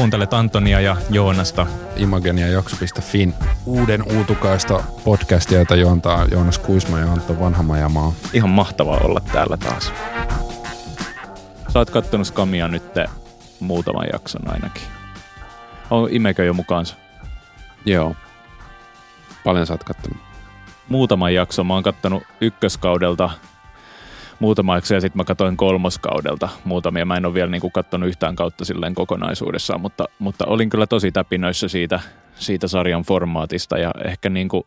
Kuuntelet Antonia ja Joonasta. Imagenia jakso.fin uuden uutukaista podcastia, jota juontaa Joonas Kuisma ja Antto Vanhamajamaa. Ihan mahtavaa olla täällä taas. Sä oot kattonut Skamia nyt muutaman jakson ainakin. On imekö jo mukaansa? Joo. Paljon sä oot kattonut? Muutaman jakson. Mä oon kattonut ykköskaudelta muutama jakso ja sitten mä katsoin kolmoskaudelta muutamia. Mä en ole vielä niinku kattonut yhtään kautta silleen kokonaisuudessaan, mutta, mutta olin kyllä tosi täpinöissä siitä, siitä sarjan formaatista ja ehkä niinku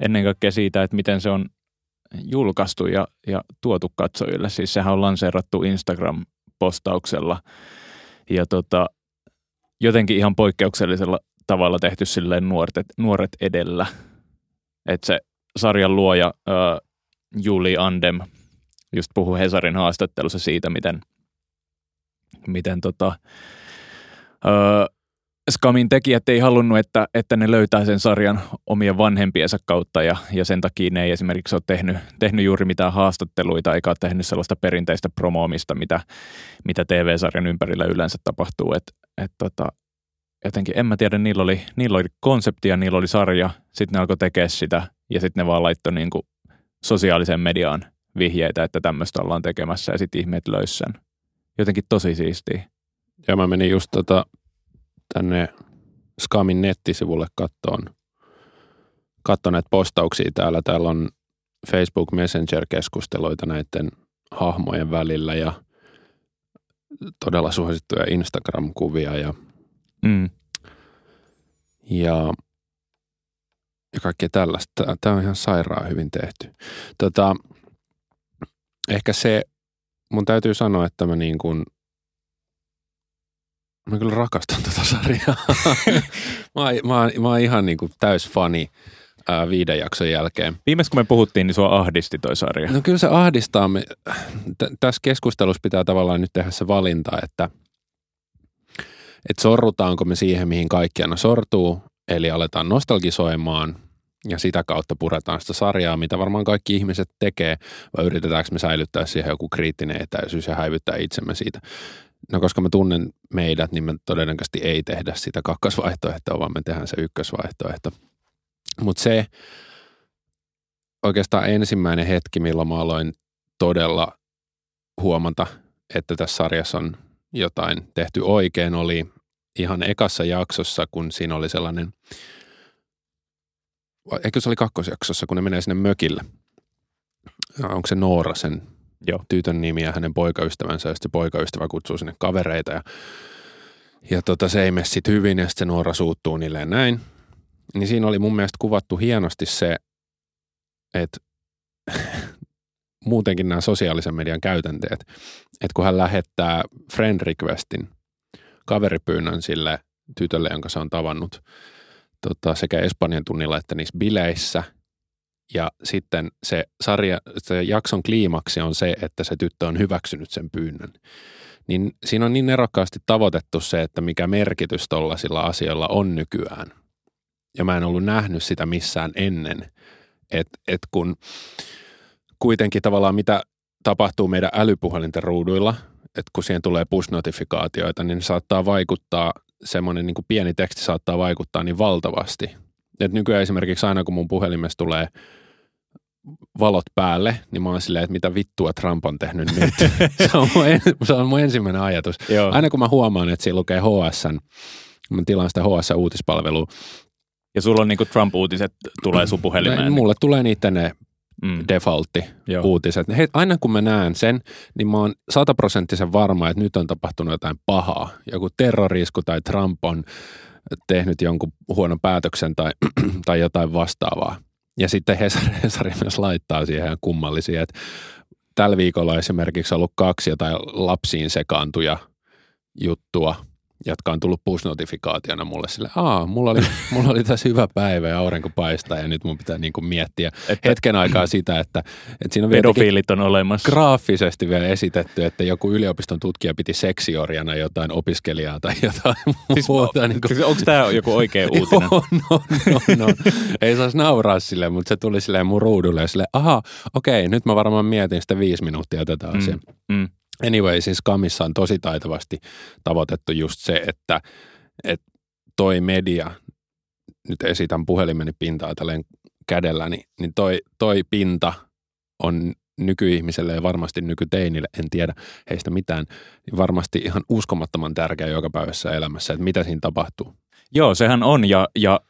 ennen kaikkea siitä, että miten se on julkaistu ja, ja tuotu katsojille. Siis sehän on lanseerattu Instagram-postauksella ja tota, jotenkin ihan poikkeuksellisella tavalla tehty silleen nuoret, nuoret edellä. Että se sarjan luoja äh, Juli Andem just puhui Hesarin haastattelussa siitä, miten, miten tota, äh, Skamin tekijät ei halunnut, että, että ne löytää sen sarjan omien vanhempiensa kautta ja, ja sen takia ne ei esimerkiksi ole tehnyt, tehnyt juuri mitään haastatteluita eikä ole tehnyt sellaista perinteistä promoomista, mitä, mitä TV-sarjan ympärillä yleensä tapahtuu. Et, et tota, jotenkin, en mä tiedä, niillä oli, niillä oli konsepti ja niillä oli sarja, sitten ne alkoi tekemään sitä ja sitten ne vaan laittoi niin sosiaaliseen mediaan vihjeitä, että tämmöistä ollaan tekemässä ja sitten ihmeet löysi sen. Jotenkin tosi siistiä. Ja mä menin just tota, tänne Skamin nettisivulle kattoon, kattoon näitä postauksia täällä. Täällä on Facebook Messenger-keskusteluita näiden hahmojen välillä ja todella suosittuja Instagram-kuvia ja, mm. ja, ja kaikkea tällaista. Tämä on ihan sairaan hyvin tehty. Tota, ehkä se, mun täytyy sanoa, että mä niin kuin, mä kyllä rakastan tätä sarjaa. mä, oon, mä, oon, mä oon ihan niin kuin täys fani ää, viiden jakson jälkeen. Viimeis kun me puhuttiin, niin sua ahdisti toi sarja. No kyllä se ahdistaa. Me, t- tässä keskustelussa pitää tavallaan nyt tehdä se valinta, että et sorrutaanko me siihen, mihin kaikki aina sortuu, eli aletaan nostalgisoimaan – ja sitä kautta puretaan sitä sarjaa, mitä varmaan kaikki ihmiset tekee, vai yritetäänkö me säilyttää siihen joku kriittinen etäisyys ja häivyttää itsemme siitä. No koska mä tunnen meidät, niin me todennäköisesti ei tehdä sitä kakkosvaihtoehtoa, vaan me tehdään se ykkösvaihtoehto. Mutta se oikeastaan ensimmäinen hetki, milloin mä aloin todella huomata, että tässä sarjassa on jotain tehty oikein, oli ihan ekassa jaksossa, kun siinä oli sellainen – eikö se oli kakkosjaksossa, kun ne menee sinne mökille. Onko se Noora sen Joo. tytön nimi ja hänen poikaystävänsä, ja sitten se poikaystävä kutsuu sinne kavereita ja, ja tota, se ei mene sit hyvin ja sitten se Noora suuttuu niille näin. Niin siinä oli mun mielestä kuvattu hienosti se, että muutenkin nämä sosiaalisen median käytänteet, että kun hän lähettää friend requestin, kaveripyynnön sille tytölle, jonka se on tavannut – tota, sekä Espanjan tunnilla että niissä bileissä. Ja sitten se sarja, se jakson kliimaksi on se, että se tyttö on hyväksynyt sen pyynnön. Niin siinä on niin erokkaasti tavoitettu se, että mikä merkitys tuollaisilla asioilla on nykyään. Ja mä en ollut nähnyt sitä missään ennen. Että et kun kuitenkin tavallaan mitä tapahtuu meidän älypuhelinten ruuduilla, että kun siihen tulee push-notifikaatioita, niin saattaa vaikuttaa semmoinen niin pieni teksti saattaa vaikuttaa niin valtavasti. Et nykyään esimerkiksi aina kun mun puhelimessa tulee valot päälle, niin mä oon silleen, että mitä vittua Trump on tehnyt nyt. se, on mun, se on mun ensimmäinen ajatus. Joo. Aina kun mä huomaan, että siinä lukee HSN, mä tilaan sitä HS-uutispalvelua. Ja sulla on niinku Trump-uutiset tulee sun puhelimeen? Mulle tulee niitä ne mm. defaultti Joo. uutiset. He, aina kun mä näen sen, niin mä oon sataprosenttisen varma, että nyt on tapahtunut jotain pahaa. Joku terrorisku tai Trump on tehnyt jonkun huonon päätöksen tai, tai jotain vastaavaa. Ja sitten Hesari, Hesari myös laittaa siihen ihan kummallisia, että tällä viikolla esimerkiksi ollut kaksi jotain lapsiin sekaantuja juttua – jotka on tullut push-notifikaationa mulle sille, aa, mulla oli, mulla oli tässä hyvä päivä ja aurinko paistaa ja nyt mun pitää niin kuin miettiä että, hetken aikaa sitä, että, että siinä on pedofiilit on olemassa. Graafisesti vielä esitetty, että joku yliopiston tutkija piti seksiorjana jotain opiskelijaa tai jotain siis, muuta. Niin kuin... siis onko tämä joku oikea uutinen? no, no, no, no. Ei saisi nauraa sille, mutta se tuli silleen mun ruudulle ja silleen, aha, okei, nyt mä varmaan mietin sitä viisi minuuttia tätä asiaa. Mm, mm. Anyway, siis Kamissa on tosi taitavasti tavoitettu just se, että, että toi media, nyt esitän puhelimeni pintaa tälleen kädelläni, niin toi, toi pinta on nykyihmiselle ja varmasti nykyteinille, en tiedä heistä mitään, niin varmasti ihan uskomattoman tärkeä joka päivässä elämässä, että mitä siinä tapahtuu. Joo, sehän on ja, ja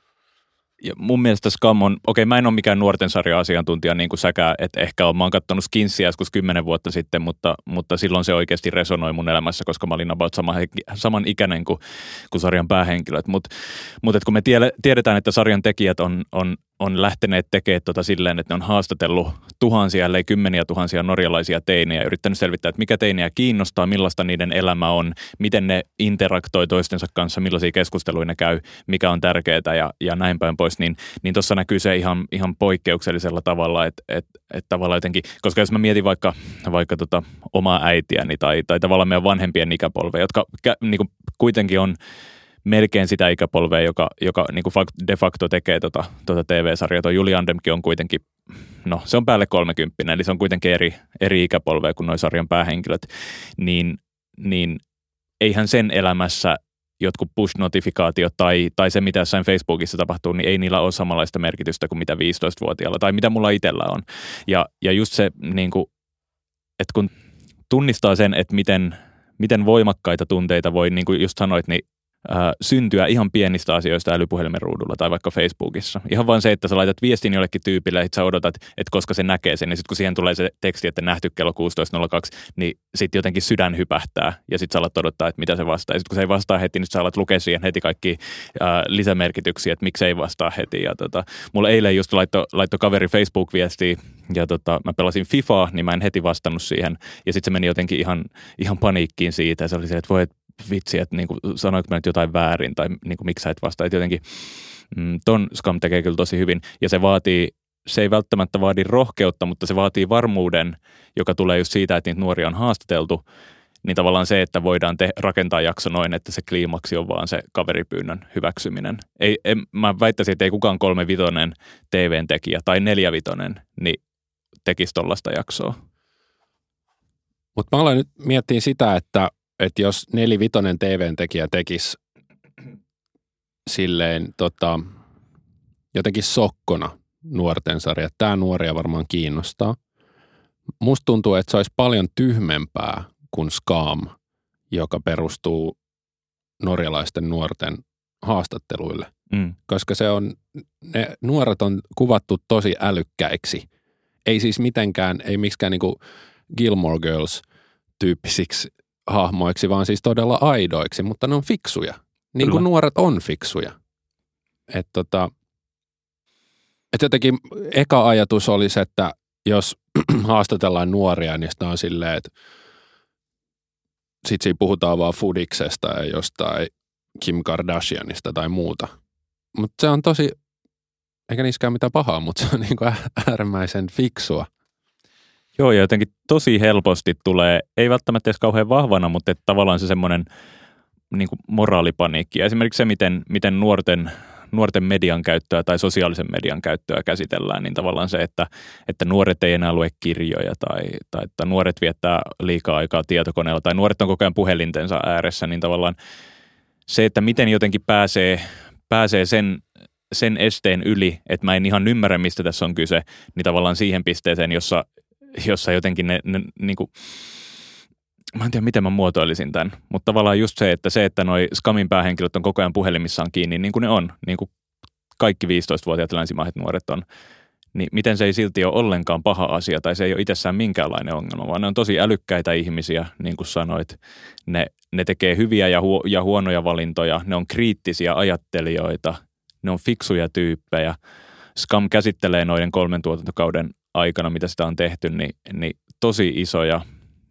ja mun mielestä Scam on, okei mä en ole mikään nuorten sarja-asiantuntija niin kuin säkään, että ehkä on, mä oon kattonut Skinsia joskus kymmenen vuotta sitten, mutta, mutta silloin se oikeasti resonoi mun elämässä, koska mä olin about sama, saman ikäinen kuin, kuin sarjan päähenkilöt. Mutta mut, mut kun me tiedetään, että sarjan tekijät on, on on lähteneet tekemään tota silleen, että ne on haastatellut tuhansia, ellei kymmeniä tuhansia norjalaisia teinejä yrittänyt selvittää, että mikä teinejä kiinnostaa, millaista niiden elämä on, miten ne interaktoi toistensa kanssa, millaisia keskusteluja ne käy, mikä on tärkeää ja, ja näin päin pois, niin, niin tuossa näkyy se ihan, ihan poikkeuksellisella tavalla, että, että, että tavallaan jotenkin, koska jos mä mietin vaikka, vaikka tota omaa äitiäni tai, tai tavallaan meidän vanhempien ikäpolveja, jotka niin kuitenkin on melkein sitä ikäpolvea, joka, joka niin kuin de facto tekee tota, tota TV-sarjaa. Tuo Julian Demki on kuitenkin, no se on päälle 30, eli se on kuitenkin eri, eri ikäpolvea kuin noin sarjan päähenkilöt, niin, niin eihän sen elämässä jotkut push-notifikaatiot tai, tai se, mitä jossain Facebookissa tapahtuu, niin ei niillä ole samanlaista merkitystä kuin mitä 15-vuotiaalla tai mitä mulla itsellä on. Ja, ja just se, niin kuin, että kun tunnistaa sen, että miten, miten voimakkaita tunteita voi, niin kuin just sanoit, niin syntyä ihan pienistä asioista älypuhelimen ruudulla tai vaikka Facebookissa. Ihan vain se, että sä laitat viestin jollekin tyypille, että sä odotat, että koska se näkee sen, ja sitten kun siihen tulee se teksti, että nähty kello 16.02, niin sitten jotenkin sydän hypähtää, ja sitten sä alat odottaa, että mitä se vastaa. Ja sitten kun se ei vastaa heti, niin sä alat lukea siihen heti kaikki äh, lisämerkityksiä, että miksi ei vastaa heti. Ja tota, mulla eilen just laitto, laitto kaveri Facebook-viestiä, ja tota, mä pelasin FIFAa, niin mä en heti vastannut siihen. Ja sitten se meni jotenkin ihan, ihan paniikkiin siitä. Ja se oli se, että voi, vitsi, että niin kuin, sanoinko mä nyt jotain väärin tai niin kuin, miksi sä et vastaa. Että jotenkin mm, ton Scam tekee kyllä tosi hyvin ja se vaatii se ei välttämättä vaadi rohkeutta, mutta se vaatii varmuuden, joka tulee just siitä, että niitä nuoria on haastateltu, niin tavallaan se, että voidaan te- rakentaa jakso noin, että se kliimaksi on vaan se kaveripyynnön hyväksyminen. Ei, en, mä väittäisin, että ei kukaan kolme vitonen TVn tekijä tai neljä vitonen niin tekisi tollaista jaksoa. Mutta mä aloin nyt miettiä sitä, että että jos nelivitonen TVn tekijä tekisi silleen tota, jotenkin sokkona nuorten sarja, tämä nuoria varmaan kiinnostaa. Musta tuntuu, että se olisi paljon tyhmempää kuin Scam, joka perustuu norjalaisten nuorten haastatteluille. Mm. Koska se on, ne nuoret on kuvattu tosi älykkäiksi. Ei siis mitenkään, ei miksikään niinku Gilmore Girls tyyppisiksi hahmoiksi, vaan siis todella aidoiksi, mutta ne on fiksuja. Niin kuin nuoret on fiksuja. Että tota, et jotenkin eka ajatus olisi, että jos haastatellaan nuoria, niin sitä on silleen, että sitten siinä puhutaan vaan Fudiksesta ja jostain Kim Kardashianista tai muuta. Mutta se on tosi, eikä niiskään mitään pahaa, mutta se on niin kuin äärimmäisen fiksua – Joo, ja jotenkin tosi helposti tulee, ei välttämättä edes kauhean vahvana, mutta että tavallaan se semmoinen niin moraalipaniikki. Esimerkiksi se, miten, miten nuorten, nuorten median käyttöä tai sosiaalisen median käyttöä käsitellään, niin tavallaan se, että, että nuoret ei enää lue kirjoja tai, tai että nuoret viettää liikaa aikaa tietokoneella tai nuoret on koko ajan puhelintensa ääressä, niin tavallaan se, että miten jotenkin pääsee, pääsee sen, sen esteen yli, että mä en ihan ymmärrä, mistä tässä on kyse, niin tavallaan siihen pisteeseen, jossa, jossa jotenkin ne, ne niin kuin, mä en tiedä miten mä muotoilisin tämän, mutta tavallaan just se, että se, että noi Skamin päähenkilöt on koko ajan puhelimissaan kiinni, niin kuin ne on, niin kuin kaikki 15-vuotiaat länsimaiset nuoret on, niin miten se ei silti ole ollenkaan paha asia tai se ei ole itsessään minkäänlainen ongelma, vaan ne on tosi älykkäitä ihmisiä, niin kuin sanoit. Ne, ne tekee hyviä ja, huo, ja huonoja valintoja, ne on kriittisiä ajattelijoita, ne on fiksuja tyyppejä. Scam käsittelee noiden kolmen tuotantokauden aikana, mitä sitä on tehty, niin, niin tosi isoja,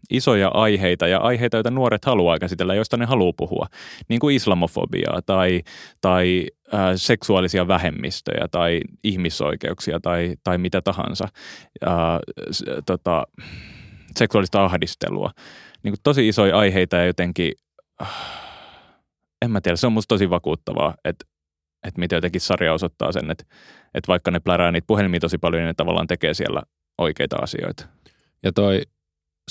isoja aiheita ja aiheita, joita nuoret haluaa käsitellä, joista ne haluaa puhua, niin kuin islamofobiaa tai, tai äh, seksuaalisia vähemmistöjä tai ihmisoikeuksia tai, tai mitä tahansa, äh, tota, seksuaalista ahdistelua. Niin kuin tosi isoja aiheita ja jotenkin, äh, en mä tiedä, se on musta tosi vakuuttavaa, että että miten jotenkin sarja osoittaa sen, että, että vaikka ne plärää niitä puhelimia tosi paljon, niin ne tavallaan tekee siellä oikeita asioita. Ja toi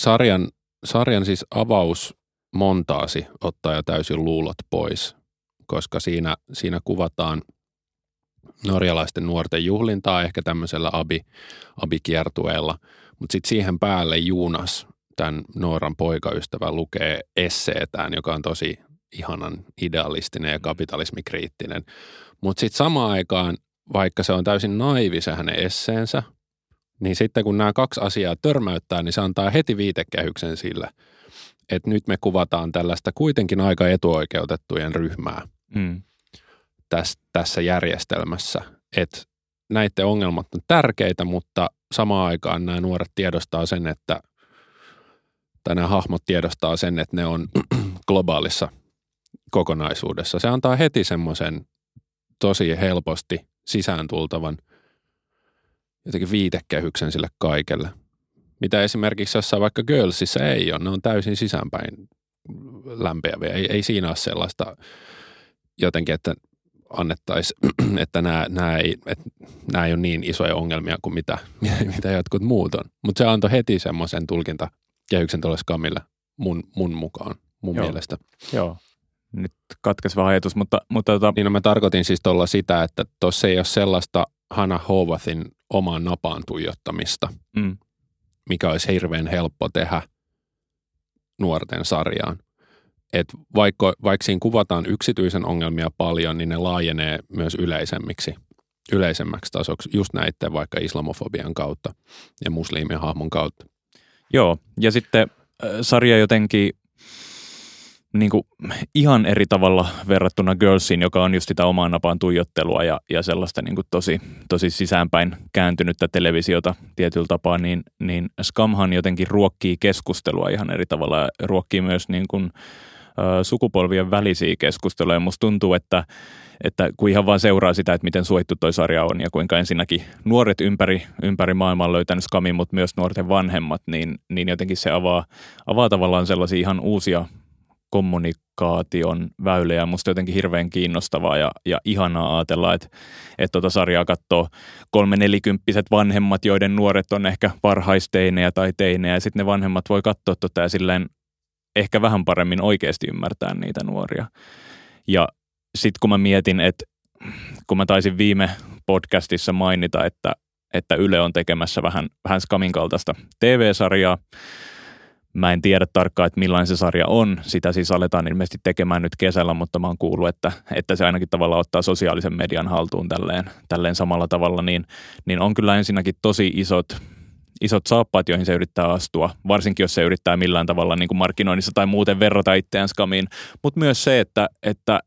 sarjan sarjan siis avaus montaasi ottaa jo täysin luulot pois, koska siinä, siinä kuvataan norjalaisten nuorten juhlintaa ehkä tämmöisellä abi, abikiertueella, mutta sitten siihen päälle Juunas, tämän Nooran poikaystävä, lukee esseetään, joka on tosi ihanan idealistinen ja kapitalismikriittinen. Mutta sitten samaan aikaan, vaikka se on täysin naivi se hänen esseensä, niin sitten kun nämä kaksi asiaa törmäyttää, niin se antaa heti viitekehyksen sille, että nyt me kuvataan tällaista kuitenkin aika etuoikeutettujen ryhmää mm. tässä, tässä järjestelmässä. Että näiden ongelmat on tärkeitä, mutta samaan aikaan nämä nuoret tiedostaa sen, että tai nämä hahmot tiedostaa sen, että ne on globaalissa kokonaisuudessa. Se antaa heti semmoisen tosi helposti sisään tultavan jotenkin viitekehyksen sille kaikelle. Mitä esimerkiksi jossain vaikka Girlsissa ei ole, ne on täysin sisäänpäin lämpeäviä. Ei, ei siinä ole sellaista jotenkin, että annettaisiin, että nämä, nämä, ei, että nämä ei ole niin isoja ongelmia kuin mitä, mitä jotkut muut on. Mutta se antoi heti semmoisen tulkintakehyksen tuolle skamille mun, mun mukaan, mun Joo. mielestä. Joo nyt katkesi vähän ajatus, mutta... mutta tota... Niin no mä tarkoitin siis tuolla sitä, että tuossa ei ole sellaista Hannah Hovathin omaan napaan tuijottamista, mm. mikä olisi hirveän helppo tehdä nuorten sarjaan. Et vaikka, vaikka siinä kuvataan yksityisen ongelmia paljon, niin ne laajenee myös yleisemmiksi, yleisemmäksi tasoksi just näiden vaikka islamofobian kautta ja muslimien hahmon kautta. Joo, ja sitten sarja jotenkin niin kuin ihan eri tavalla verrattuna Girlsiin, joka on just sitä omaan napaan tuijottelua ja, ja sellaista niin kuin tosi, tosi sisäänpäin kääntynyttä televisiota tietyllä tapaa, niin, niin Scamhan jotenkin ruokkii keskustelua ihan eri tavalla ja ruokkii myös niin kuin, ä, sukupolvien välisiä keskusteluja. Musta tuntuu, että, että kun ihan vaan seuraa sitä, että miten suojittu toi sarja on ja kuinka ensinnäkin nuoret ympäri, ympäri maailmaa löytänyt Scamin, mutta myös nuorten vanhemmat, niin, niin jotenkin se avaa, avaa tavallaan sellaisia ihan uusia kommunikaation väyliä. Musta jotenkin hirveän kiinnostavaa ja, ja ihanaa ajatella, että, että tuota sarjaa katsoo kolme nelikymppiset vanhemmat, joiden nuoret on ehkä varhaisteinejä tai teinejä, ja sitten ne vanhemmat voi katsoa tota ja silleen ehkä vähän paremmin oikeasti ymmärtää niitä nuoria. Ja sitten kun mä mietin, että kun mä taisin viime podcastissa mainita, että, että Yle on tekemässä vähän, vähän Skamin kaltaista TV-sarjaa, Mä en tiedä tarkkaan, että millainen se sarja on. Sitä siis aletaan ilmeisesti tekemään nyt kesällä, mutta mä oon kuullut, että, että se ainakin tavallaan ottaa sosiaalisen median haltuun tälleen, tälleen samalla tavalla, niin, niin on kyllä ensinnäkin tosi isot, isot saappaat, joihin se yrittää astua, varsinkin jos se yrittää millään tavalla niin kuin markkinoinnissa tai muuten verrata itseään skamiin, mutta myös se, että, että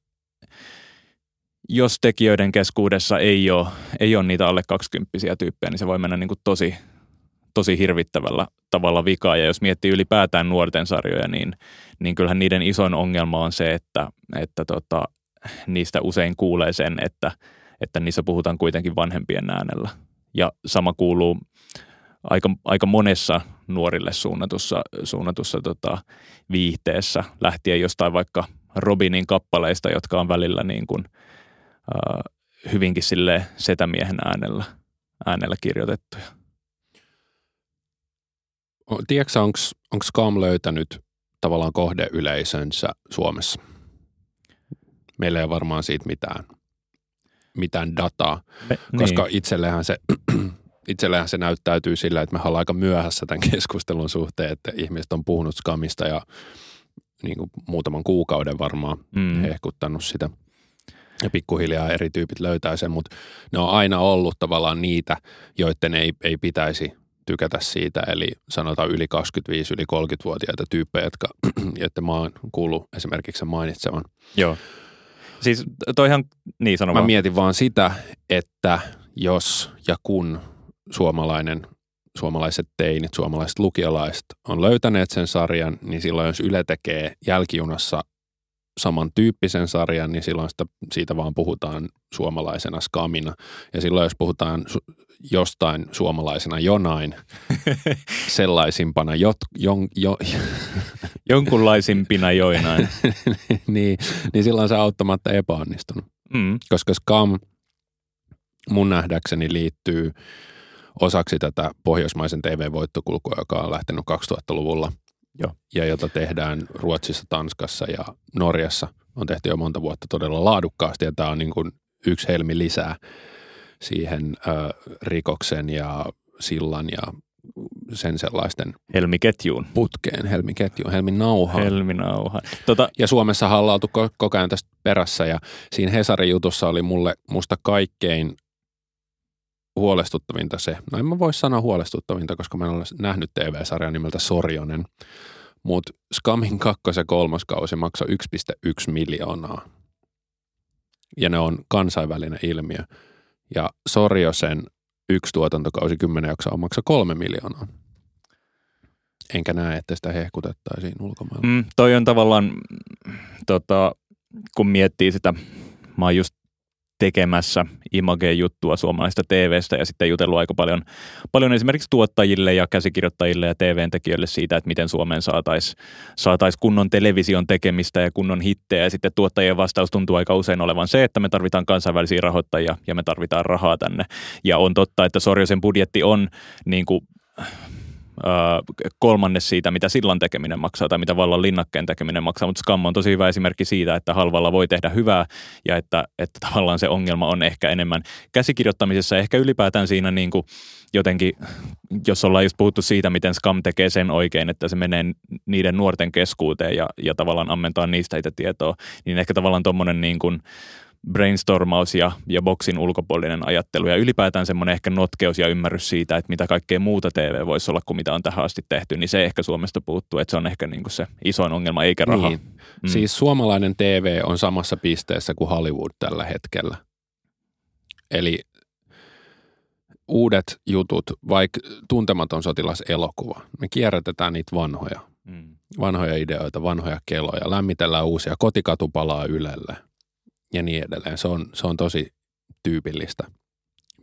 jos tekijöiden keskuudessa ei ole, ei ole niitä alle 20 tyyppejä, niin se voi mennä niin kuin tosi, tosi hirvittävällä tavalla vikaa. Ja jos miettii ylipäätään nuorten sarjoja, niin, niin kyllähän niiden isoin ongelma on se, että, että tota, niistä usein kuulee sen, että, että niissä puhutaan kuitenkin vanhempien äänellä. Ja sama kuuluu aika, aika monessa nuorille suunnatussa, suunnatussa tota, viihteessä, lähtien jostain vaikka Robinin kappaleista, jotka on välillä niin kuin, äh, hyvinkin sille setämiehen äänellä, äänellä kirjoitettuja. Tiedätkö, onko Scam löytänyt tavallaan kohdeyleisönsä Suomessa? Meillä ei ole varmaan siitä mitään, mitään dataa, Me, koska niin. itsellehän se, itsellehän se näyttäytyy sillä, että me ollaan aika myöhässä tämän keskustelun suhteen, että ihmiset on puhunut Scamista ja niin kuin muutaman kuukauden varmaan mm. hehkuttanut sitä. Ja pikkuhiljaa eri tyypit löytää sen, mutta ne on aina ollut tavallaan niitä, joiden ei, ei pitäisi tykätä siitä, eli sanotaan yli 25, yli 30-vuotiaita tyyppejä, jotka, joiden mä oon kuullut esimerkiksi mainitsevan. Joo. Siis toihan, niin sano Mä vaan. mietin vaan sitä, että jos ja kun suomalainen, suomalaiset teinit, suomalaiset lukiolaiset on löytäneet sen sarjan, niin silloin jos Yle tekee jälkijunassa samantyyppisen sarjan, niin silloin sitä, siitä vaan puhutaan suomalaisena skamina. Ja silloin jos puhutaan su- jostain suomalaisena jonain, sellaisimpana jot, jon, jo, jonkunlaisimpina joinain, niin, niin silloin se on auttamatta epäonnistunut. Mm. Koska skam mun nähdäkseni liittyy osaksi tätä pohjoismaisen TV-voittokulkua, joka on lähtenyt 2000-luvulla Joo. ja jota tehdään Ruotsissa, Tanskassa ja Norjassa. On tehty jo monta vuotta todella laadukkaasti ja tämä on niin kuin yksi helmi lisää siihen ö, rikoksen ja sillan ja sen sellaisten Helmiketjuun. putkeen, helmiketjuun, helminauhaan. Helminauha. Tota, Ja Suomessa on oltu ko- koko ajan tästä perässä ja siinä Hesarin jutussa oli mulle musta kaikkein huolestuttavinta se. No en mä voi sanoa huolestuttavinta, koska mä en ole nähnyt TV-sarjan nimeltä Sorjonen. Mutta Skamin kakkos- ja kolmoskausi maksoi 1,1 miljoonaa. Ja ne on kansainvälinen ilmiö. Ja Sorjosen yksi tuotantokausi kymmenen jaksoa maksoi kolme miljoonaa. Enkä näe, että sitä hehkutettaisiin ulkomailla. mm, toi on tavallaan, tota, kun miettii sitä, mä oon just tekemässä Image-juttua suomalaisesta TVstä ja sitten jutellut aika paljon, paljon esimerkiksi tuottajille ja käsikirjoittajille ja TV-tekijöille siitä, että miten Suomeen saataisiin saatais kunnon television tekemistä ja kunnon hittejä. Ja sitten tuottajien vastaus tuntuu aika usein olevan se, että me tarvitaan kansainvälisiä rahoittajia ja me tarvitaan rahaa tänne. Ja on totta, että Sorjosen budjetti on niin kuin, kolmannes siitä, mitä sillan tekeminen maksaa tai mitä vallan linnakkeen tekeminen maksaa, mutta Scam on tosi hyvä esimerkki siitä, että halvalla voi tehdä hyvää ja että, että tavallaan se ongelma on ehkä enemmän käsikirjoittamisessa. Ehkä ylipäätään siinä niin kuin jotenkin, jos ollaan just puhuttu siitä, miten Scam tekee sen oikein, että se menee niiden nuorten keskuuteen ja, ja tavallaan ammentaa niistä sitä tietoa, niin ehkä tavallaan tuommoinen niin kuin brainstormaus ja, ja boksin ulkopuolinen ajattelu ja ylipäätään semmoinen ehkä notkeus ja ymmärrys siitä, että mitä kaikkea muuta TV voisi olla kuin mitä on tähän asti tehty, niin se ehkä Suomesta puuttuu, että se on ehkä niin kuin se isoin ongelma eikä raha. Niin. Mm. Siis suomalainen TV on samassa pisteessä kuin Hollywood tällä hetkellä. Eli uudet jutut, vaikka tuntematon sotilas-elokuva, me kierrätetään niitä vanhoja, Mm. vanhoja ideoita, vanhoja keloja, lämmitellään uusia, kotikatu palaa Ylelle ja niin edelleen. Se on, se on tosi tyypillistä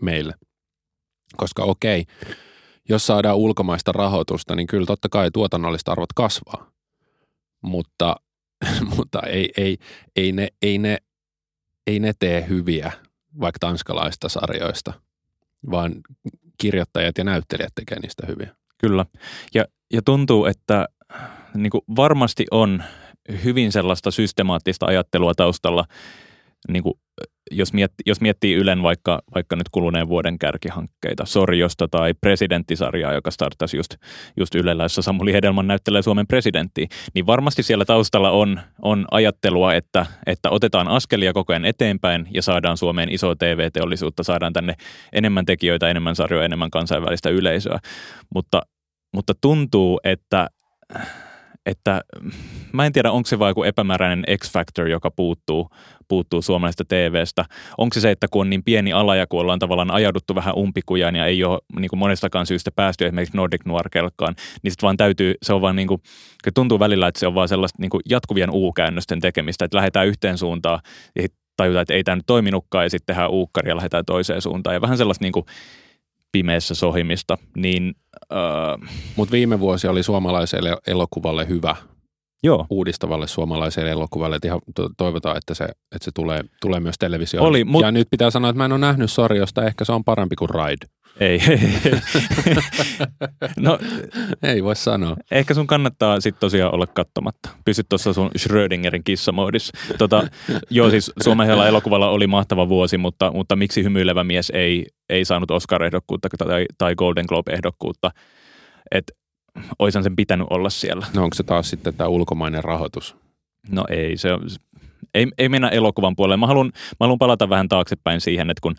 meille. Koska okei, jos saadaan ulkomaista rahoitusta, niin kyllä totta kai tuotannolliset arvot kasvaa. Mutta, mutta ei, ei, ei, ne, ei, ne, ei ne tee hyviä vaikka tanskalaista sarjoista, vaan kirjoittajat ja näyttelijät tekee niistä hyviä. Kyllä. Ja, ja tuntuu, että niin varmasti on hyvin sellaista systemaattista ajattelua taustalla, niin kuin, jos, miettii, jos miettii Ylen vaikka, vaikka nyt kuluneen vuoden kärkihankkeita, Sorjosta tai presidenttisarjaa, joka startasi just, just Ylellä, jossa Samuli Hedelman näyttelee Suomen presidenttiä, niin varmasti siellä taustalla on, on ajattelua, että, että otetaan askelia koko ajan eteenpäin ja saadaan Suomeen iso TV-teollisuutta, saadaan tänne enemmän tekijöitä, enemmän sarjoja, enemmän kansainvälistä yleisöä, mutta, mutta tuntuu, että että mä en tiedä, onko se vain joku epämääräinen X-factor, joka puuttuu, puuttuu suomalaisesta TVstä. Onko se se, että kun on niin pieni ala ja kun ollaan tavallaan ajauduttu vähän umpikujaan ja ei ole niin kuin monestakaan syystä päästy esimerkiksi Nordic Noir-kelkkaan, niin sitten vaan täytyy, se on vaan niin kuin, tuntuu välillä, että se on vaan sellaista niin kuin jatkuvien U-käännösten tekemistä, että lähdetään yhteen suuntaan ja tajutaan, että ei tämä nyt toiminutkaan ja sitten tehdään uukkari ja lähdetään toiseen suuntaan. Ja vähän sellaista niin kuin pimeässä sohimista, niin öö, Mutta viime vuosi oli suomalaiselle elokuvalle hyvä, joo, uudistavalle suomalaiselle elokuvalle. Et ihan to- toivotaan, että se, että se tulee, tulee myös televisioon. Oli, mut- Ja nyt pitää sanoa, että mä en ole nähnyt Sorjosta, ehkä se on parempi kuin Ride. ei. no Ei voi sanoa. Ehkä sun kannattaa sitten tosiaan olla katsomatta. Pysyt tuossa sun Schrödingerin kissamoodissa. Tota, joo, siis Suomen elokuvalla oli mahtava vuosi, mutta, mutta miksi hymyilevä mies ei, ei saanut Oscar-ehdokkuutta tai, tai Golden Globe-ehdokkuutta? Et oisan sen pitänyt olla siellä. No onko se taas sitten tämä ulkomainen rahoitus? No ei, se on, ei, ei mennä elokuvan puolelle. Mä haluan, mä haluan palata vähän taaksepäin siihen, että kun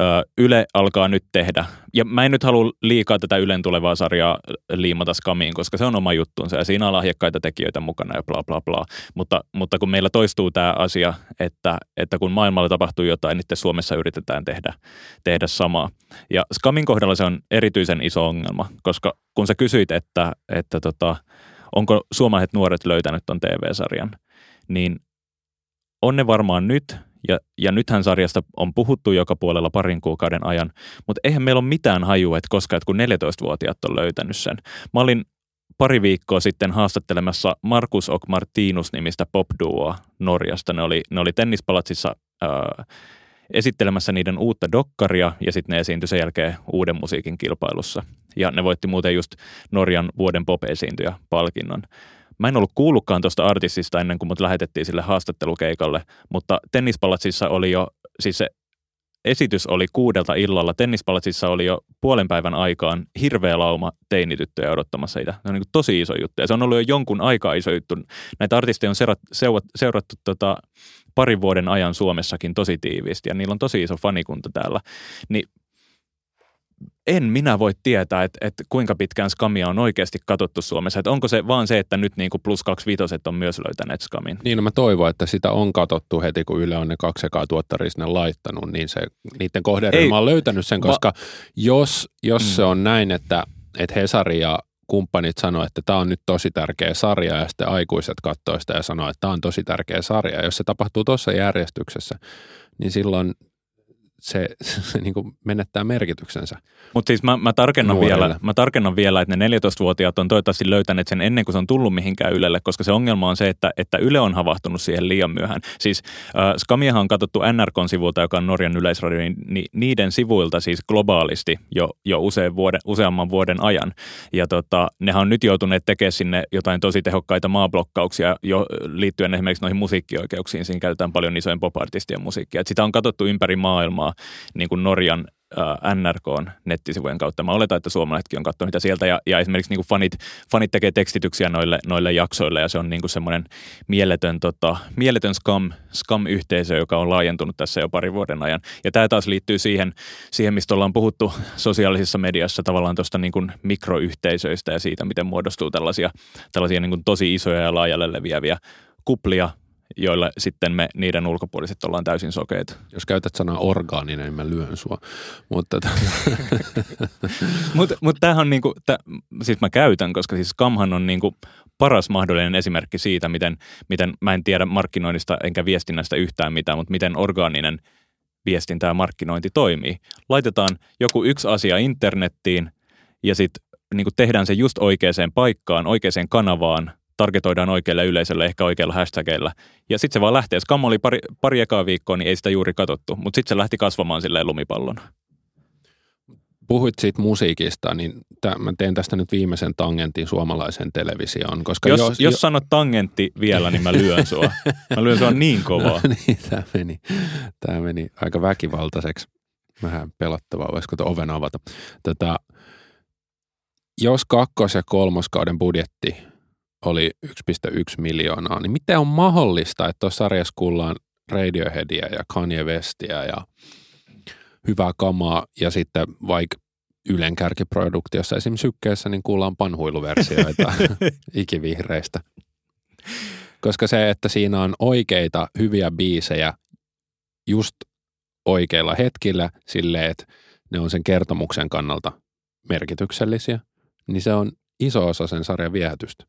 ö, Yle alkaa nyt tehdä, ja mä en nyt halua liikaa tätä Ylen tulevaa sarjaa liimata skamiin, koska se on oma juttunsa ja siinä on lahjakkaita tekijöitä mukana ja bla bla bla. Mutta, mutta kun meillä toistuu tämä asia, että, että kun maailmalla tapahtuu jotain, niin Suomessa yritetään tehdä, tehdä samaa. Ja skamin kohdalla se on erityisen iso ongelma, koska kun sä kysyit, että, että tota, onko suomalaiset nuoret löytänyt ton TV-sarjan, niin on ne varmaan nyt, ja, ja nythän sarjasta on puhuttu joka puolella parin kuukauden ajan, mutta eihän meillä ole mitään hajua, että koska että kun 14-vuotiaat on löytänyt sen. Mä olin pari viikkoa sitten haastattelemassa Markus Ok Martinus nimistä popduoa Norjasta. Ne oli, ne oli tennispalatsissa ää, esittelemässä niiden uutta dokkaria ja sitten ne esiintyi sen jälkeen uuden musiikin kilpailussa. Ja ne voitti muuten just Norjan vuoden pop-esiintyjä palkinnon. Mä en ollut kuullutkaan tuosta artistista ennen kuin mut lähetettiin sille haastattelukeikalle, mutta tennispalatsissa oli jo, siis se esitys oli kuudelta illalla. Tennispalatsissa oli jo puolen päivän aikaan hirveä lauma teinityttöjä odottamassa sitä. Se on niin tosi iso juttu ja se on ollut jo jonkun aikaa iso juttu. Näitä artisteja on seurattu, seurattu, seurattu tota, parin vuoden ajan Suomessakin tosi tiiviisti ja niillä on tosi iso fanikunta täällä. Niin en minä voi tietää, että, että kuinka pitkään skamia on oikeasti katsottu Suomessa. Että onko se vaan se, että nyt niin kuin plus kaksi vitoset on myös löytäneet skamin? Niin, no mä toivon, että sitä on katsottu heti, kun Yle on ne kaksi ekaa tuottaria sinne laittanut, niin se, niiden kohderyhmä on löytänyt sen, koska ma- jos, jos mm. se on näin, että, että Hesari ja kumppanit sanoo, että tämä on nyt tosi tärkeä sarja ja sitten aikuiset katsoo sitä ja sanoo, että tämä on tosi tärkeä sarja. Jos se tapahtuu tuossa järjestyksessä, niin silloin se, se niin kuin menettää merkityksensä. Mutta siis mä, mä, tarkennan vielä, mä tarkennan vielä, että ne 14-vuotiaat on toivottavasti löytäneet sen ennen kuin se on tullut mihinkään Ylelle, koska se ongelma on se, että, että Yle on havahtunut siihen liian myöhään. Siis äh, Skamiahan on katsottu NRKn sivulta, joka on Norjan yleisradio, niin, niin niiden sivuilta siis globaalisti jo, jo usein vuoden, useamman vuoden ajan. Ja tota, nehän on nyt joutuneet tekemään sinne jotain tosi tehokkaita maablokkauksia jo liittyen esimerkiksi noihin musiikkioikeuksiin. Siinä käytetään paljon isojen pop-artistien musiikkia. Et sitä on katsottu ympäri maailmaa niin kuin Norjan äh, NRKn nettisivujen kautta. Mä oletan, että suomalaisetkin on katsonut niitä sieltä ja, ja esimerkiksi niin kuin fanit, fanit tekee tekstityksiä noille, noille jaksoille ja se on niin kuin semmoinen mieletön, tota, mieletön scam, scam-yhteisö, joka on laajentunut tässä jo pari vuoden ajan. Ja tämä taas liittyy siihen, siihen mistä ollaan puhuttu sosiaalisessa mediassa tavallaan tuosta niin kuin mikroyhteisöistä ja siitä, miten muodostuu tällaisia, tällaisia niin kuin tosi isoja ja laajalle leviäviä kuplia, joille sitten me niiden ulkopuoliset ollaan täysin sokeita. Jos käytät sanaa orgaaninen, niin mä lyön sua. Mutta mut, mut tämähän on niinku, täh, siis mä käytän, koska siis Kamhan on niinku paras mahdollinen esimerkki siitä, miten, miten mä en tiedä markkinoinnista enkä viestinnästä yhtään mitään, mutta miten orgaaninen viestintä ja markkinointi toimii. Laitetaan joku yksi asia internettiin ja sitten niin tehdään se just oikeaan paikkaan, oikeaan kanavaan – targetoidaan oikealle yleisölle, ehkä oikealla hashtagilla. Ja sitten se vaan lähtee. Skam oli pari, pari ekaa viikkoa, niin ei sitä juuri katsottu, mutta sitten se lähti kasvamaan silleen lumipallona. Puhuit siitä musiikista, niin tämän, mä teen tästä nyt viimeisen tangentin suomalaiseen televisioon. Koska jos, jos, jos sanot tangentti vielä, niin mä lyön sua. Mä lyön sua niin kovaa. No, niin, tämä meni, tämä meni aika väkivaltaiseksi. Vähän pelottavaa, voisiko tuon oven avata. Tätä, jos kakkos- ja kolmoskauden budjetti oli 1,1 miljoonaa, niin miten on mahdollista, että tuossa sarjassa kuullaan Radioheadia ja Kanye Westia ja hyvää kamaa ja sitten vaikka Ylen kärkiproduktiossa esimerkiksi sykkeessä niin kuullaan panhuiluversioita ikivihreistä. Koska se, että siinä on oikeita hyviä biisejä just oikeilla hetkillä silleen, että ne on sen kertomuksen kannalta merkityksellisiä, niin se on iso osa sen sarjan viehätystä.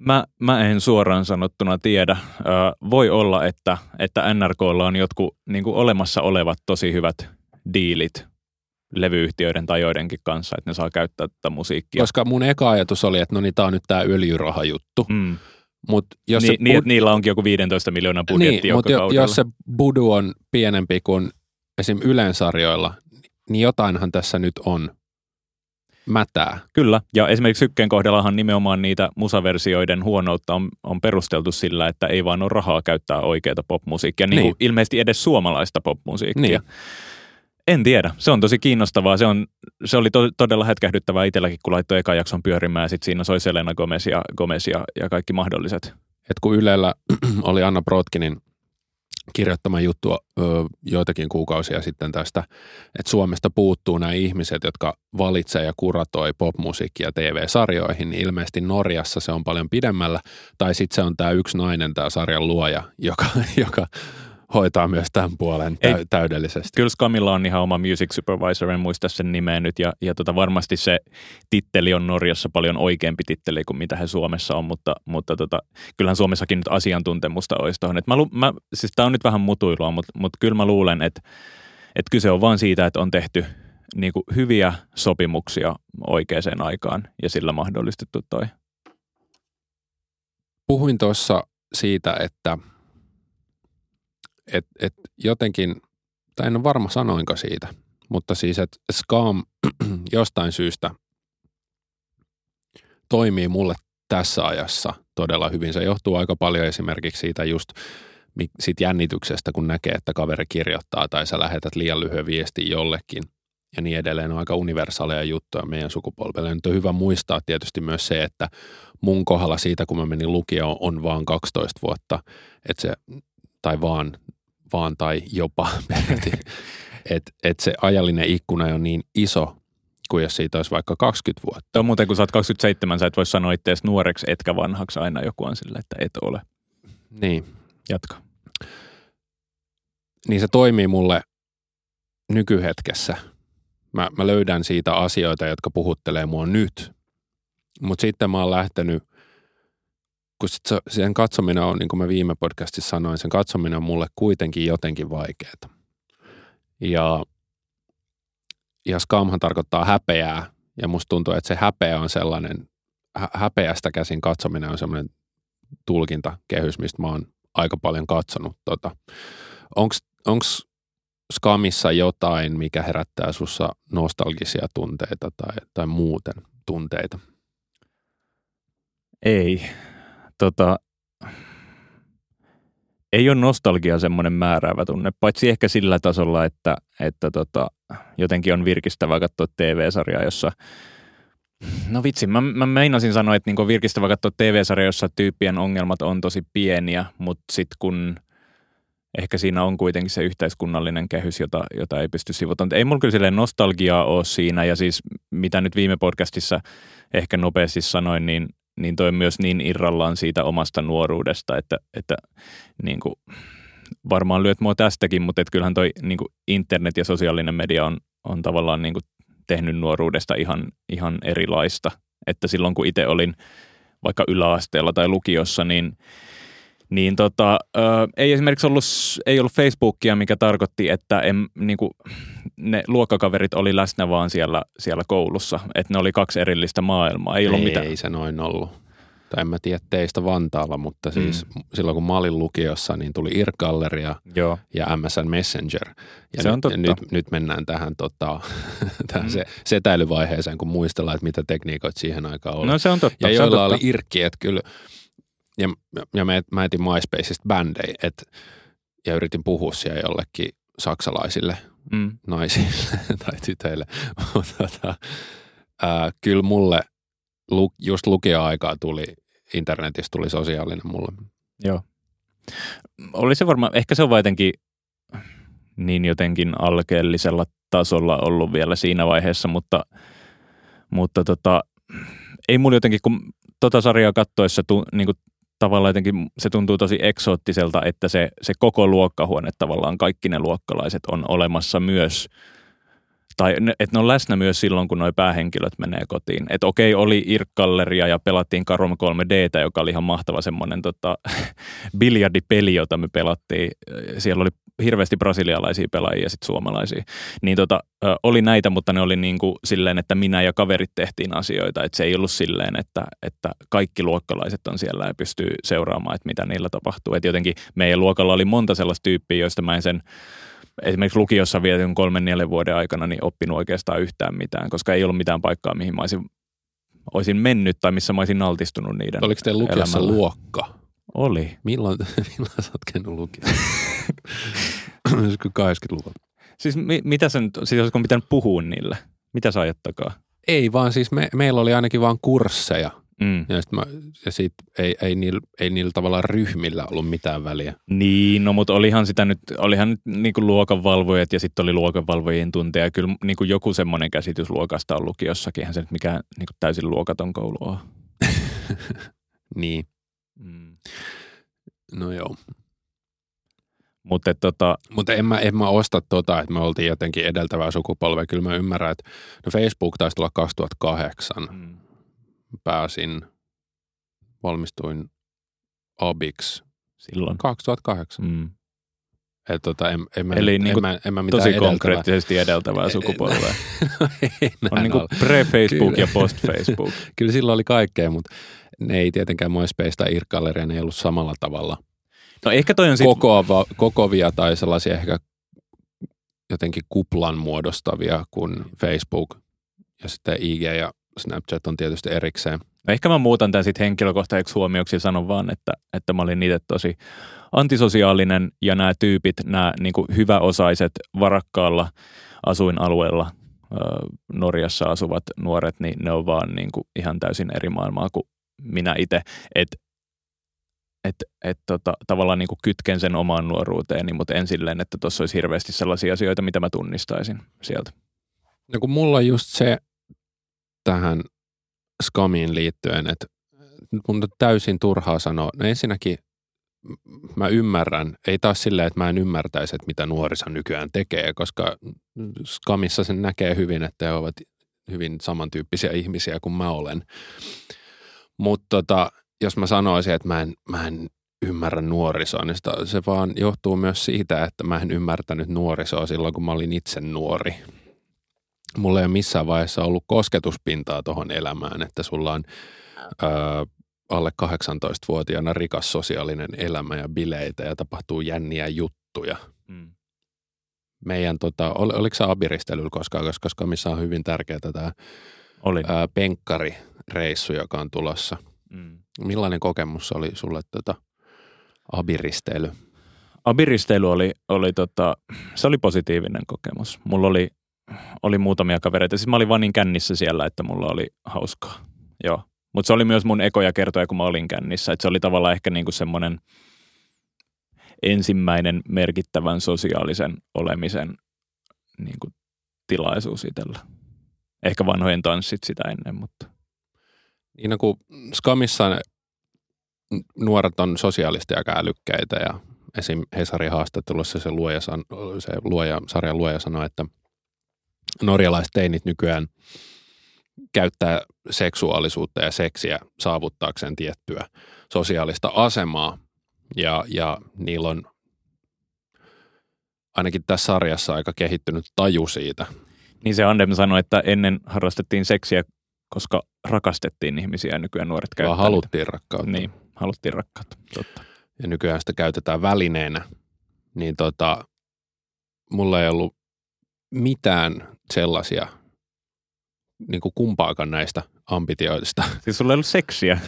Mä, mä en suoraan sanottuna tiedä. Ö, voi olla, että, että NRKlla on jotkut niin kuin olemassa olevat tosi hyvät diilit levyyhtiöiden tai joidenkin kanssa, että ne saa käyttää tätä musiikkia. Koska mun eka ajatus oli, että no niin, tää on nyt tää öljyrahajuttu. Mm. Mut jos Ni, se niin, bud... niillä onkin joku 15 miljoonaa budjetti niin, mutta jo, jos se budu on pienempi kuin esim. Ylen sarjoilla, niin jotainhan tässä nyt on mätää. Kyllä, ja esimerkiksi Sykkeen kohdallahan nimenomaan niitä musaversioiden huonoutta on, on perusteltu sillä, että ei vaan ole rahaa käyttää oikeita popmusiikkia, niin, niin. ilmeisesti edes suomalaista popmusiikkia. Niin. En tiedä. Se on tosi kiinnostavaa. Se, on, se oli to, todella hetkähdyttävää itselläkin, kun laittoi eka jakson pyörimään. Sitten siinä soi Selena Gomez ja, Gomez ja, ja kaikki mahdolliset. Et kun Ylellä oli Anna Brotkinin kirjoittama juttu joitakin kuukausia sitten tästä, että Suomesta puuttuu nämä ihmiset, jotka valitsee ja kuratoi popmusiikkia TV-sarjoihin, niin ilmeisesti Norjassa se on paljon pidemmällä, tai sitten se on tämä yksi nainen, tämä sarjan luoja, joka, joka hoitaa myös tämän puolen Ei, täydellisesti. Kyllä Skamilla on ihan oma music supervisor, en muista sen nimeä nyt, ja, ja tota, varmasti se titteli on Norjassa paljon oikeampi titteli kuin mitä he Suomessa on, mutta, mutta tota, kyllähän Suomessakin nyt asiantuntemusta olisi tuohon. Mä, mä, siis tämä on nyt vähän mutuilua, mutta, mutta kyllä mä luulen, että, että kyse on vain siitä, että on tehty niin kuin hyviä sopimuksia oikeaan aikaan ja sillä mahdollistettu toi. Puhuin tuossa siitä, että – et, et jotenkin, tai en ole varma sanoinko siitä, mutta siis, että Scam jostain syystä toimii mulle tässä ajassa todella hyvin. Se johtuu aika paljon esimerkiksi siitä just siitä jännityksestä, kun näkee, että kaveri kirjoittaa tai sä lähetät liian lyhyen viestin jollekin ja niin edelleen on aika universaaleja juttuja meidän sukupolvelle. Nyt on hyvä muistaa tietysti myös se, että mun kohdalla siitä, kun mä menin lukioon, on vaan 12 vuotta, että se, tai vaan, vaan tai jopa että et se ajallinen ikkuna on niin iso, kuin jos siitä olisi vaikka 20 vuotta. On muuten, kun sä oot 27, sä et voi sanoa itseäsi nuoreksi etkä vanhaksi aina joku on sille, että et ole. Niin. Jatka. Niin se toimii mulle nykyhetkessä. Mä, mä löydän siitä asioita, jotka puhuttelee mua nyt. Mutta sitten mä oon lähtenyt, kun sit se, sen katsominen on, niin kuin mä viime podcastissa sanoin, sen katsominen on mulle kuitenkin jotenkin vaikeaa. Ja, ja skamhan tarkoittaa häpeää, ja musta tuntuu, että se häpeä on sellainen, hä- häpeästä käsin katsominen on sellainen tulkintakehys, mistä mä oon aika paljon katsonut. Tota. Onko skamissa jotain, mikä herättää sussa nostalgisia tunteita tai, tai muuten tunteita? Ei. Tota, ei ole nostalgia semmoinen määräävä tunne, paitsi ehkä sillä tasolla, että, että tota, jotenkin on virkistävää katsoa TV-sarjaa, jossa No vitsi, mä, mä meinasin sanoa, että niinku virkistävä katsoa TV-sarja, jossa tyyppien ongelmat on tosi pieniä, mutta sitten kun ehkä siinä on kuitenkin se yhteiskunnallinen kehys, jota, jota ei pysty sivuttamaan. Ei mulla kyllä nostalgiaa ole siinä, ja siis mitä nyt viime podcastissa ehkä nopeasti sanoin, niin niin toi myös niin irrallaan siitä omasta nuoruudesta, että, että niin kuin, varmaan lyöt mua tästäkin, mutta et kyllähän toi niin kuin internet ja sosiaalinen media on, on tavallaan niin kuin tehnyt nuoruudesta ihan, ihan erilaista. Että silloin kun itse olin vaikka yläasteella tai lukiossa, niin – niin tota, ö, ei esimerkiksi ollut, ei ollut Facebookia, mikä tarkoitti, että en, niin kuin, ne luokkakaverit oli läsnä vaan siellä, siellä koulussa. Että ne oli kaksi erillistä maailmaa. Ei, ollut ei, mitään. ei se noin ollut. Tai en mä tiedä teistä Vantaalla, mutta siis mm. silloin kun mä olin lukiossa, niin tuli IRC-galleria Joo. ja MSN Messenger. Ja se nyt, on totta. Nyt, nyt mennään tähän, tota, tähän mm. se, setäilyvaiheeseen, kun muistellaan, että mitä tekniikoita siihen aikaan oli. No se on totta. Ja joilla oli IRC, että kyllä – ja, ja mä, mä etin MySpaceista bändejä, et, ja yritin puhua siellä jollekin saksalaisille mm. naisille tai tytöille. Mutta tota, ää, kyllä mulle lu, just lukio-aikaa tuli, internetistä tuli sosiaalinen mulle. Joo. Oli se varmaan, ehkä se on jotenkin niin jotenkin alkeellisella tasolla ollut vielä siinä vaiheessa, mutta, mutta tota, ei mulla jotenkin, kun tota sarjaa kattoessa tu, niin kuin tavallaan jotenkin se tuntuu tosi eksoottiselta, että se, se koko luokkahuone tavallaan, kaikki ne luokkalaiset on olemassa myös tai että ne on läsnä myös silloin, kun nuo päähenkilöt menee kotiin. Että okei, oli Irkkalleria ja pelattiin Karom 3D, joka oli ihan mahtava semmoinen tota, biljardipeli, jota me pelattiin. Siellä oli hirveästi brasilialaisia pelaajia ja sitten suomalaisia. Niin tota, oli näitä, mutta ne oli niin kuin silleen, että minä ja kaverit tehtiin asioita. Että se ei ollut silleen, että, että kaikki luokkalaiset on siellä ja pystyy seuraamaan, että mitä niillä tapahtuu. Että jotenkin meidän luokalla oli monta sellaista tyyppiä, joista mä en sen esimerkiksi lukiossa vietin kolmen neljän vuoden aikana niin oppinut oikeastaan yhtään mitään, koska ei ollut mitään paikkaa, mihin mä olisin, olisin mennyt tai missä mä olisin altistunut niiden Oliko teillä lukiossa elämällä. luokka? Oli. Milloin, milloin sä oot käynyt? Olisiko 80-luvulla? Siis mi, mitä sen, siis olisiko pitänyt puhua niille? Mitä sä ajat takaa? Ei vaan siis me, meillä oli ainakin vain kursseja – Mm. Ja, mä, ja sit ei, ei, niillä, ei niillä tavalla ryhmillä ollut mitään väliä. Niin, no mutta olihan sitä nyt, olihan nyt niinku luokanvalvojat ja sitten oli luokanvalvojien tunteja. Kyllä niinku joku semmoinen käsitys luokasta on lukiossakin, eihän se nyt mikään niinku täysin luokaton koulu on. niin. Mm. No joo. Mutta tota, Mut en, mä, en mä osta tota, että me oltiin jotenkin edeltävää sukupolvea. Kyllä mä ymmärrän, että no Facebook taisi tulla 2008. Mm pääsin, valmistuin abiksi silloin 2008. Mm. Et tota, en, en mä, Eli en, niin mä, en mä tosi edeltävää. konkreettisesti edeltävää sukupolvea. on niin kuin pre-Facebook ja post-Facebook. Kyllä silloin oli kaikkea, mutta ne ei tietenkään MySpace tai Irkgalleria, ne ei ollut samalla tavalla. No ehkä toi on sit... kokoava, kokovia tai sellaisia ehkä jotenkin kuplan muodostavia kuin Facebook ja sitten IG ja Snapchat on tietysti erikseen. No ehkä mä muutan tämän sitten henkilökohtaiseksi huomioksi ja sanon vaan, että, että mä olin itse tosi antisosiaalinen ja nämä tyypit, nämä niin hyväosaiset varakkaalla asuinalueella Norjassa asuvat nuoret, niin ne on vaan niin kuin ihan täysin eri maailmaa kuin minä itse. Että et, et tota, tavallaan niin kuin kytken sen omaan nuoruuteeni, mutta en silleen, että tuossa olisi hirveästi sellaisia asioita, mitä mä tunnistaisin sieltä. No kun mulla on just se tähän skamiin liittyen, että mun on täysin turhaa sanoa. No ensinnäkin mä ymmärrän, ei taas silleen, että mä en ymmärtäisi, että mitä nuorisa nykyään tekee, koska skamissa sen näkee hyvin, että he ovat hyvin samantyyppisiä ihmisiä kuin mä olen. Mutta tota, jos mä sanoisin, että mä en, mä en ymmärrä nuorisoa, niin sitä, se vaan johtuu myös siitä, että mä en ymmärtänyt nuorisoa silloin, kun mä olin itse nuori. Mulla ei ole missään vaiheessa ollut kosketuspintaa tuohon elämään, että sulla on ö, alle 18-vuotiaana rikas sosiaalinen elämä ja bileitä ja tapahtuu jänniä juttuja. Mm. Meidän, tota, ol, oliko se abiristelyllä koskaan, koska missä on hyvin tärkeää tämä Oli. Ää, penkkarireissu, joka on tulossa. Mm. Millainen kokemus oli sulle tota, abiristely? Abiristely oli, oli tota, se oli positiivinen kokemus. Mulla oli, oli muutamia kavereita. Siis mä olin vaan niin kännissä siellä, että mulla oli hauskaa. Joo. Mutta se oli myös mun ekoja kertoja, kun mä olin kännissä. Et se oli tavallaan ehkä niinku semmoinen ensimmäinen merkittävän sosiaalisen olemisen niinku tilaisuus itsellä. Ehkä vanhojen tanssit sitä ennen, mutta. Niin no, kun Skamissa nuoret on sosiaalisesti aika älykkäitä ja esim. Hesarin haastattelussa se, luoja, se luoja, sarjan luoja sanoi, että norjalaiset teinit nykyään – käyttää seksuaalisuutta ja seksiä saavuttaakseen tiettyä sosiaalista asemaa. Ja, ja niillä on ainakin tässä sarjassa aika kehittynyt taju siitä. Niin se Andem sanoi, että ennen harrastettiin seksiä, koska rakastettiin ihmisiä ja nykyään nuoret käyttää Vaan haluttiin rakkautta. Niin, haluttiin rakkautta, totta. Ja nykyään sitä käytetään välineenä. Niin tota, mulla ei ollut mitään sellaisia niin kuin kumpaakaan näistä ambitioista. Siis sulla ei ollut seksiä?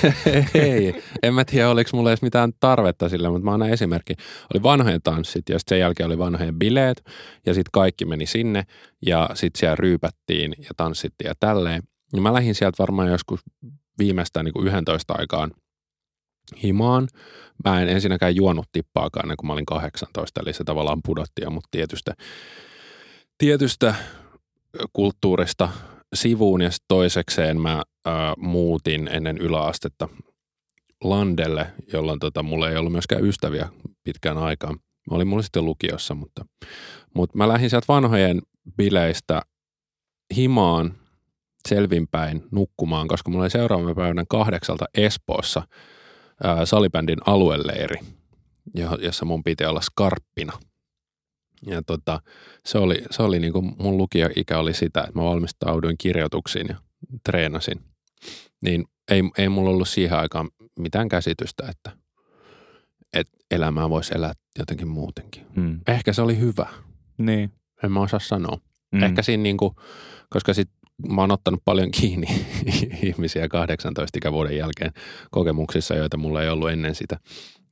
ei, en mä tiedä oliko mulla edes mitään tarvetta sille, mutta mä annan esimerkki. Oli vanhojen tanssit ja sitten sen jälkeen oli vanhojen bileet ja sitten kaikki meni sinne ja sitten siellä ryypättiin ja tanssittiin ja tälleen. Ja mä lähdin sieltä varmaan joskus viimeistään niin kuin 11 aikaan himaan. Mä en ensinnäkään juonut tippaakaan kuin mä olin 18, eli se tavallaan pudotti ja mut tietystä, tietystä kulttuurista sivuun ja toisekseen mä ää, muutin ennen yläastetta Landelle, jolloin tota, mulla ei ollut myöskään ystäviä pitkään aikaan. Mä olin mulla sitten lukiossa, mutta, mutta mä lähdin sieltä vanhojen bileistä himaan selvinpäin nukkumaan, koska mulla oli seuraavan päivänä kahdeksalta Espoossa ää, salibändin alueleiri, jossa mun piti olla skarppina – ja tota, se oli, se oli niin kuin mun lukioikä oli sitä, että mä valmistauduin kirjoituksiin ja treenasin. Niin ei, ei mulla ollut siihen aikaan mitään käsitystä, että, että elämää voisi elää jotenkin muutenkin. Mm. Ehkä se oli hyvä. Niin. En mä osaa sanoa. Mm. Ehkä siinä niin kuin, koska sit mä oon ottanut paljon kiinni ihmisiä 18 ikävuoden jälkeen kokemuksissa, joita mulla ei ollut ennen sitä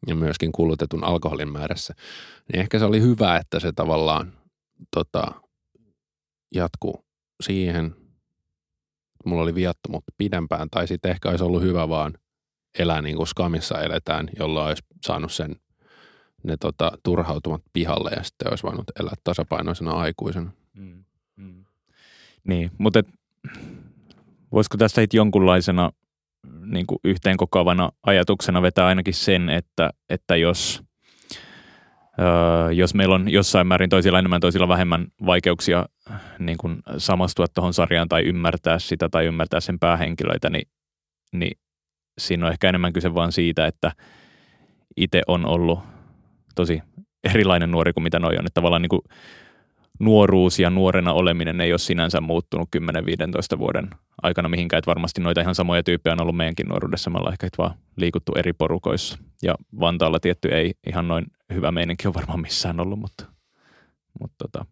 ja myöskin kulutetun alkoholin määrässä, niin ehkä se oli hyvä, että se tavallaan tota, jatku siihen. Mulla oli viattomuutta pidempään, tai sitten ehkä olisi ollut hyvä vaan elää niin kuin skamissa eletään, jolla olisi saanut sen ne tota, turhautumat pihalle ja sitten olisi voinut elää tasapainoisena aikuisena. Mm, mm. Niin, mutta et, voisiko tästä jonkunlaisena niin kuin yhteenkokoavana ajatuksena vetää ainakin sen, että, että jos, öö, jos meillä on jossain määrin toisilla enemmän, toisilla vähemmän vaikeuksia niin kuin samastua tuohon sarjaan tai ymmärtää sitä tai ymmärtää sen päähenkilöitä, niin, niin siinä on ehkä enemmän kyse vaan siitä, että itse on ollut tosi erilainen nuori kuin mitä noi on. Että tavallaan niin kuin nuoruus ja nuorena oleminen ei ole sinänsä muuttunut 10-15 vuoden aikana mihinkään. Että varmasti noita ihan samoja tyyppejä on ollut meidänkin nuoruudessa. Me ollaan ehkä vaan liikuttu eri porukoissa. Ja Vantaalla tietty ei ihan noin hyvä meininki ole varmaan missään ollut, mutta, mutta tota.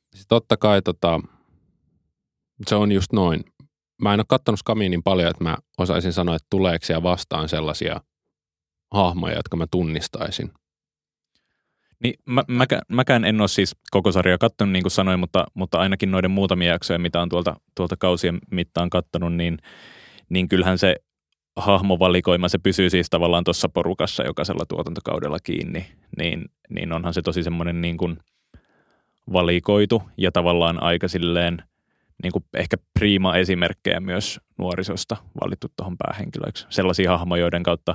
Sitten totta kai tota, se on just noin. Mä en ole katsonut Skamia niin paljon, että mä osaisin sanoa, että tuleeko siellä vastaan sellaisia hahmoja, jotka mä tunnistaisin. Niin, mä, mäkään, mäkään en ole siis koko sarjaa kattonut, niin kuin sanoin, mutta, mutta ainakin noiden muutamia jaksoja, mitä on tuolta, tuolta kausien mittaan kattonut, niin, niin kyllähän se hahmovalikoima, se pysyy siis tavallaan tuossa porukassa jokaisella tuotantokaudella kiinni, niin, niin onhan se tosi semmoinen niin kuin valikoitu ja tavallaan aika silleen niin kuin ehkä prima esimerkkejä myös nuorisosta valittu tuohon päähenkilöiksi. Sellaisia hahmoja, joiden kautta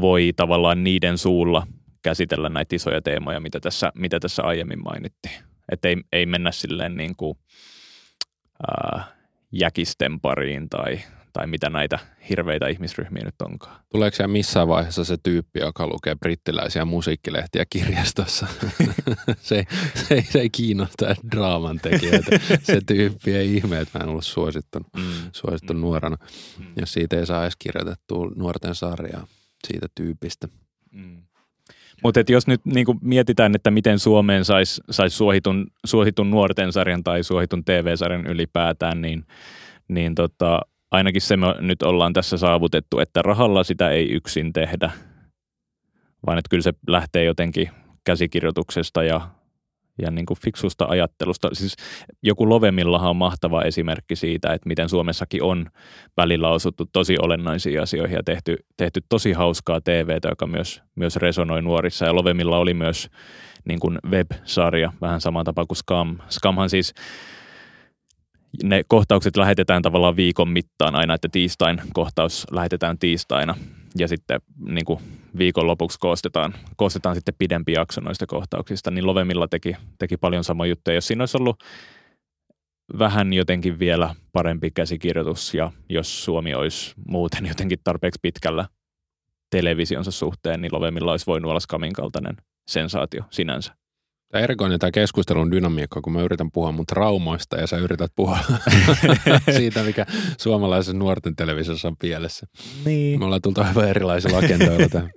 voi tavallaan niiden suulla käsitellä näitä isoja teemoja, mitä tässä, mitä tässä aiemmin mainittiin. Että ei, ei mennä silleen niin kuin, ää, jäkisten pariin tai, tai mitä näitä hirveitä ihmisryhmiä nyt onkaan. Tuleeko siellä missään vaiheessa se tyyppi, joka lukee brittiläisiä musiikkilehtiä kirjastossa? se, se, ei, se ei kiinnosta draaman tekijöitä. Se tyyppi ei ihme, että mä en ollut suosittanut, mm. suosittanut mm. nuorena, mm. jos siitä ei saa edes kirjoitettua nuorten sarjaa siitä tyypistä. Mm. Mutta jos nyt niin mietitään, että miten Suomeen saisi sais suositun, suositun nuorten sarjan tai suositun TV-sarjan ylipäätään, niin, niin tota, ainakin se me nyt ollaan tässä saavutettu, että rahalla sitä ei yksin tehdä, vaan että kyllä se lähtee jotenkin käsikirjoituksesta ja ja niin kuin fiksusta ajattelusta. Siis joku Lovemillahan on mahtava esimerkki siitä, että miten Suomessakin on välillä osuttu tosi olennaisiin asioihin ja tehty, tehty tosi hauskaa TVtä, joka myös, myös resonoi nuorissa. Ja Lovemilla oli myös niin kuin web-sarja, vähän sama tapa kuin Scam. Scamhan siis ne kohtaukset lähetetään tavallaan viikon mittaan aina, että tiistain kohtaus lähetetään tiistaina ja sitten niin kuin viikonlopuksi koostetaan, koostetaan sitten pidempi jakso noista kohtauksista, niin Lovemilla teki, teki paljon samoja juttuja. Jos siinä olisi ollut vähän jotenkin vielä parempi käsikirjoitus ja jos Suomi olisi muuten jotenkin tarpeeksi pitkällä televisionsa suhteen, niin Lovemilla olisi voinut olla Skamin kaltainen sensaatio sinänsä. Tämä erikoinen tämä keskustelun dynamiikka, kun mä yritän puhua mun traumoista ja sä yrität puhua siitä, mikä suomalaisessa nuorten televisiossa on pielessä. Niin. Me ollaan tultu aivan erilaisilla agendoilla tähän.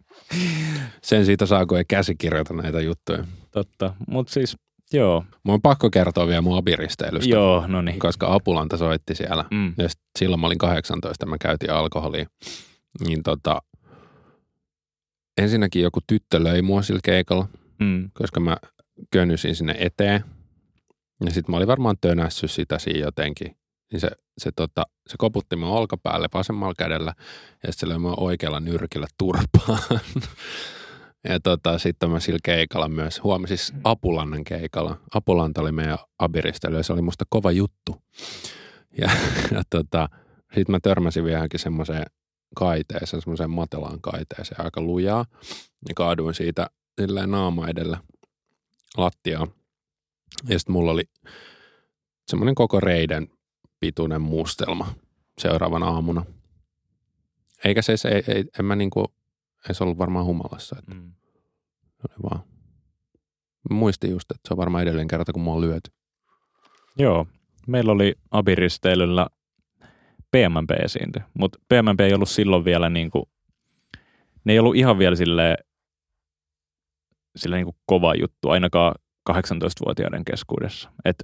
Sen siitä saako ei käsikirjoita näitä juttuja. Totta, mutta siis joo. Mun on pakko kertoa vielä mun abiristeilystä. Joo, no niin. Koska Apulanta soitti siellä. Mm. Ja silloin mä olin 18 mä käytin alkoholia. Niin tota, ensinnäkin joku tyttö löi mua sillä keikalla, mm. koska mä könysin sinne eteen. Ja sitten mä olin varmaan tönässyt sitä siinä jotenkin. Niin se, se, tota, se koputti mun olkapäälle vasemmalla kädellä ja sitten se löi mun oikealla nyrkillä turpaan. ja tota, sitten mä sillä keikalla myös, huomasin siis Apulannan keikalla. Apulanta oli meidän abiristely ja se oli musta kova juttu. Ja, ja tota, sitten mä törmäsin vieläkin semmoiseen kaiteeseen, semmoiseen matelaan kaiteeseen aika lujaa. Ja kaaduin siitä silleen naama edellä lattiaa. Ja sitten mulla oli semmoinen koko reiden pituinen mustelma seuraavana aamuna. Eikä se, se ei, ei, en mä niinku, ei se ollut varmaan humalassa. Että mm. Oli vaan. Mä muistin just, että se on varmaan edelleen kerta, kun mua on lyöty. Joo. Meillä oli abiristeilyllä PMMP esiinty, mutta PMMP ei ollut silloin vielä niinku, ne ei ollut ihan vielä silleen sillä niin kuin kova juttu, ainakaan 18-vuotiaiden keskuudessa. Et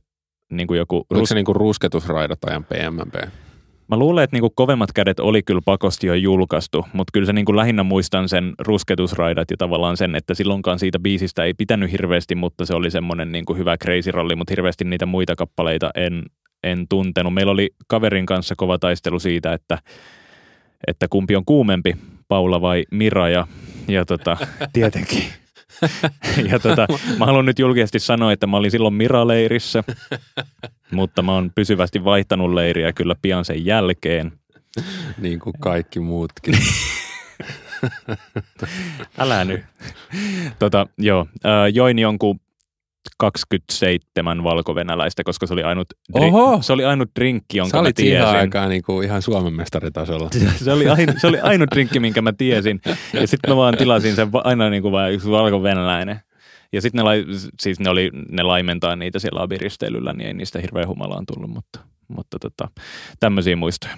niin kuin joku Oliko rus- se niin kuin rusketusraidat ajan PMMP? Mä luulen, että niinku kovemmat kädet oli kyllä pakosti jo julkaistu, mutta kyllä se niinku lähinnä muistan sen rusketusraidat ja tavallaan sen, että silloinkaan siitä biisistä ei pitänyt hirveästi, mutta se oli semmoinen niinku hyvä crazy rolli, mutta hirveästi niitä muita kappaleita en, en tuntenut. Meillä oli kaverin kanssa kova taistelu siitä, että, että kumpi on kuumempi, Paula vai Mira ja, ja tota, tietenkin ja tota, mä haluan nyt julkisesti sanoa, että mä olin silloin Mira-leirissä, mutta mä oon pysyvästi vaihtanut leiriä kyllä pian sen jälkeen. Niin kuin kaikki muutkin. Älä nyt. Tota, joo, join jonkun 27 valkovenäläistä, koska se oli ainut, dri- se oli ainut drinkki, jonka Sä mä tiesin. Sä aikaa niin kuin ihan Suomen mestaritasolla. se, oli ainut, se oli ainut drinkki, minkä mä tiesin. Ja sitten mä vaan tilasin sen aina niin kuin vain yksi valkovenäläinen. Ja sitten ne, lai, siis ne, oli, ne laimentaa niitä siellä abiristeilyllä, niin ei niistä hirveän humalaan tullut, mutta, mutta tota, tämmöisiä muistoja.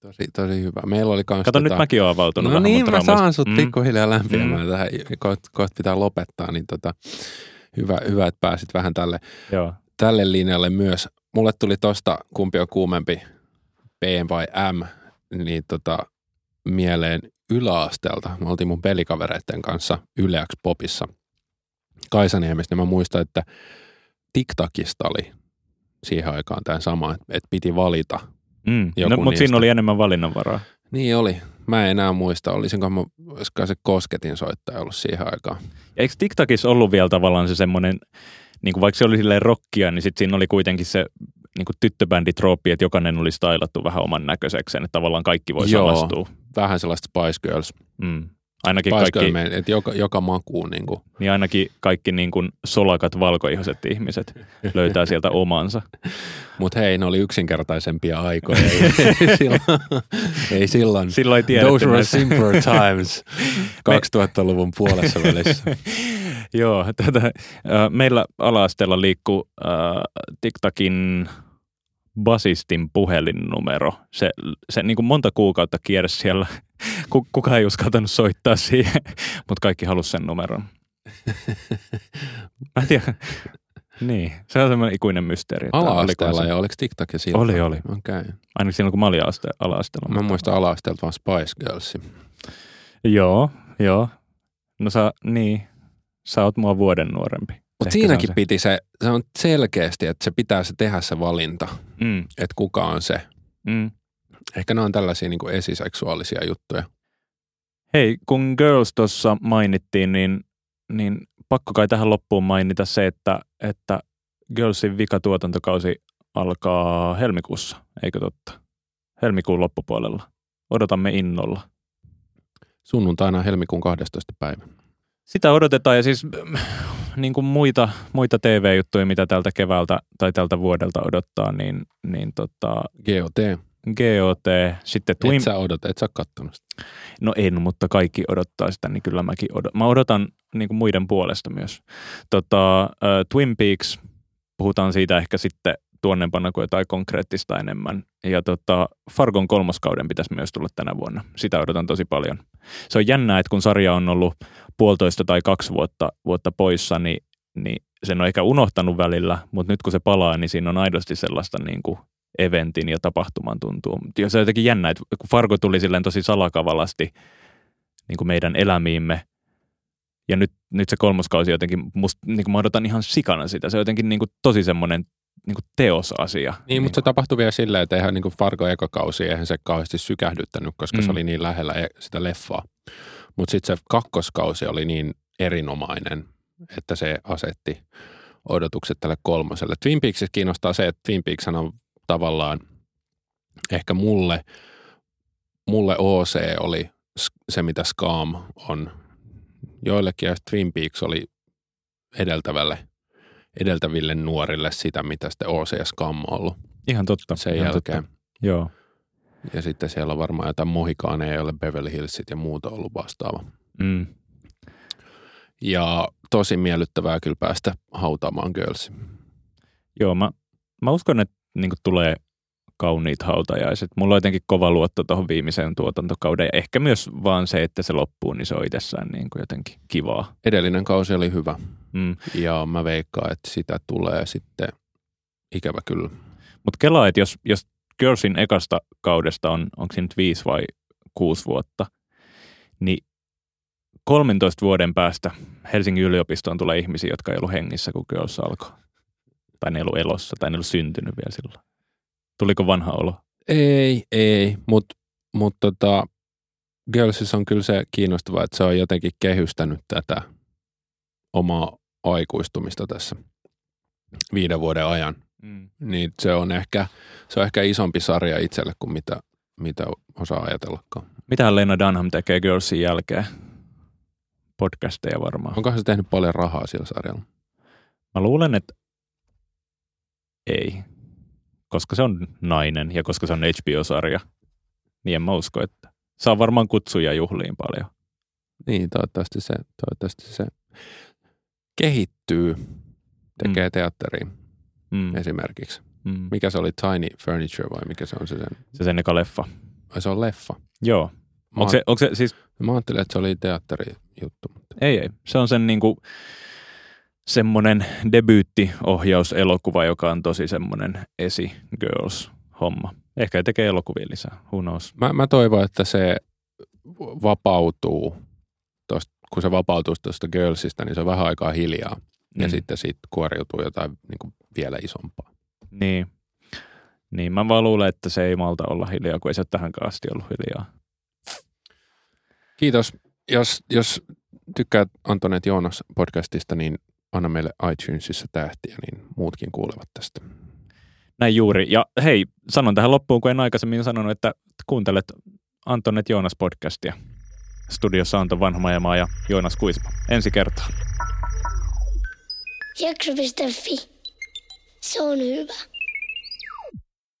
Tosi, tosi hyvä. Meillä oli kans Kato, tota... nyt mäkin olen avautunut No vähän, niin, mä mä saan sut Mm. pikkuhiljaa lämpiämään Mm. tähän. Kohta koht pitää lopettaa, niin tota, hyvä, hyvä, että pääsit vähän tälle, Joo. tälle linjalle myös. Mulle tuli tosta, kumpi on kuumempi, B vai M, niin tota, mieleen yläasteelta. Me oltiin mun pelikavereiden kanssa Yleäks Popissa Kaisaniemessä, niin mä muistan, että TikTokista oli siihen aikaan tämä sama, että piti valita. Mm. Joku No, mutta niistä. siinä oli enemmän valinnanvaraa. Niin oli. Mä en enää muista, olisinko mä, olisiko se kosketin soittaja ollut siihen aikaan. Ja eikö TikTokissa ollut vielä tavallaan se semmoinen, niin kuin vaikka se oli silleen rockia, niin sitten siinä oli kuitenkin se niin kuin tyttöbänditrooppi, että jokainen oli stylattu vähän oman näköisekseen, että tavallaan kaikki voi Joo. samastua. Vähän sellaista Spice Girls. Mm. Ainakin kaikki, Girl, että joka, joka makuun niin kuin. niin ainakin kaikki niin kuin solakat valkoihoiset ihmiset löytää sieltä omansa. Mutta hei, ne oli yksinkertaisempia aikoja. ei, silloin, ei silloin. Silloin ei Those were simpler times 2000-luvun puolessa välissä. Joo, tätä, äh, meillä ala-asteella liikkuu äh, TikTokin basistin puhelinnumero. Se, se niin kuin monta kuukautta kiersi siellä. Ku- Kukaan ei uskaltanut soittaa siihen, mutta kaikki halusi sen numeron. Mä en tiedä. Niin, se on semmoinen ikuinen mysteeri. Ala-asteella ja oliko TikTok ja silloin? Oli, oli. Okay. Ainakin silloin, kun mä olin aste, ala-asteella. Mä muistan ala-asteelta vaan Spice Girls. Joo, joo. No sä, niin, sä oot mua vuoden nuorempi. Mutta siinäkin se. piti se, se on selkeästi, että se pitää se tehdä se valinta, Mm, että kuka on se. mm. Ehkä ne on tällaisia niin kuin esiseksuaalisia juttuja. Hei, kun Girls tuossa mainittiin, niin, niin pakko kai tähän loppuun mainita se, että, että Girlsin vikatuotantokausi alkaa helmikuussa, eikö totta? Helmikuun loppupuolella. Odotamme innolla. Sunnuntaina helmikuun 12. päivä. Sitä odotetaan ja siis niin kuin muita, muita TV-juttuja, mitä tältä keväältä tai tältä vuodelta odottaa, niin, niin tota, GOT. GOT, sitten Twin... Et sä odota, et sä kattonut sitä. No en, mutta kaikki odottaa sitä, niin kyllä mäkin odotan. Mä odotan niin kuin muiden puolesta myös. Tota, äh, Twin Peaks, puhutaan siitä ehkä sitten tuonnempana kuin jotain konkreettista enemmän. Ja tota, Fargon kolmoskauden pitäisi myös tulla tänä vuonna. Sitä odotan tosi paljon. Se on jännää, että kun sarja on ollut puolitoista tai kaksi vuotta, vuotta poissa, niin, niin sen on ehkä unohtanut välillä, mutta nyt kun se palaa, niin siinä on aidosti sellaista niin kuin eventin ja tapahtuman tuntuu. Ja se on jotenkin jännä, että kun Fargo tuli silleen tosi salakavalasti niin kuin meidän elämiimme, ja nyt, nyt se kolmoskausi jotenkin, musta, niin kuin mä odotan ihan sikana sitä. Se on jotenkin niin kuin tosi semmoinen niin kuin teosasia. Niin, mutta se tapahtui vielä silleen, että eihän niin Fargo ekakausi, eihän se kauheasti sykähdyttänyt, koska mm. se oli niin lähellä e- sitä leffaa. Mutta sitten se kakkoskausi oli niin erinomainen, että se asetti odotukset tälle kolmoselle. Twin Peaksissa kiinnostaa se, että Twin Peaks on tavallaan ehkä mulle, mulle OC oli se, mitä Scam on joillekin, ja Twin Peaks oli edeltävälle, edeltäville nuorille sitä, mitä sitten OC ja Scam on ollut Ihan totta. sen ihan jälkeen. Totta. Joo. Ja sitten siellä on varmaan jotain mohikaaneja, joille Beverly Hillsit ja muuta ollut vastaava. Mm. Ja tosi miellyttävää kyllä päästä hautaamaan Girls. Joo, mä, mä uskon, että niin tulee kauniit hautajaiset. Mulla on jotenkin kova luotto tuohon viimeiseen tuotantokauden ja ehkä myös vaan se, että se loppuu, niin se on itsessään niin kuin jotenkin kivaa. Edellinen kausi oli hyvä Mm. ja mä veikkaan, että sitä tulee sitten ikävä kyllä. Mutta kelaa, että jos, jos Girlsin ekasta kaudesta on, onko se nyt viisi vai kuusi vuotta, niin 13 vuoden päästä Helsingin yliopistoon tulee ihmisiä, jotka ei ollut hengissä, kun Girls alkoi. Tai ne ei ollut elossa, tai ne ei ollut syntynyt vielä silloin. Tuliko vanha olo? Ei, ei, mutta mut tota, Girlsissa on kyllä se kiinnostavaa, että se on jotenkin kehystänyt tätä omaa aikuistumista tässä viiden vuoden ajan. Mm. Niin se on ehkä, se on ehkä isompi sarja itselle kuin mitä, mitä osaa ajatellakaan. Mitähän Lena Dunham tekee Girlsin jälkeen? Podcasteja varmaan. Onko se tehnyt paljon rahaa sillä sarjalla? Mä luulen, että ei. Koska se on nainen ja koska se on HBO-sarja, niin en mä usko, että saa varmaan kutsuja juhliin paljon. Niin, toivottavasti se, toivottavasti se kehittyy, tekee mm. teatteriin Mm. esimerkiksi. Mm. Mikä se oli, Tiny Furniture vai mikä se on se sen? Se sen eka leffa. Ai se on leffa. Joo. Mä, Onko se, onko se siis, mä ajattelin, että se oli teatterijuttu. Mutta. ei ei, se on sen niinku semmoinen debyyttiohjauselokuva, joka on tosi semmoinen esi girls homma. Ehkä tekee elokuvia lisää, who knows. Mä, mä toivon, että se vapautuu, tosta, kun se vapautuu tuosta Girlsista, niin se on vähän aikaa hiljaa. Ja Mm. sitten siitä kuoriutuu jotain niin kuin vielä isompaa. Niin. Niin, mä vaan luulen, että se ei malta olla hiljaa, kun ei se ole tähänkään asti ollut hiljaa. Kiitos. Jos, jos tykkäät Antonet Joonas podcastista, niin anna meille iTunesissa tähtiä, niin muutkin kuulevat tästä. Näin juuri. Ja hei, sanon tähän loppuun, kun en aikaisemmin sanonut, että kuuntelet Antonet Joonas podcastia. Studiossa Anton Vanhamajamaa ja Joonas Kuisma. Ensi kertaa. Jakso.fi. Se on hyvä.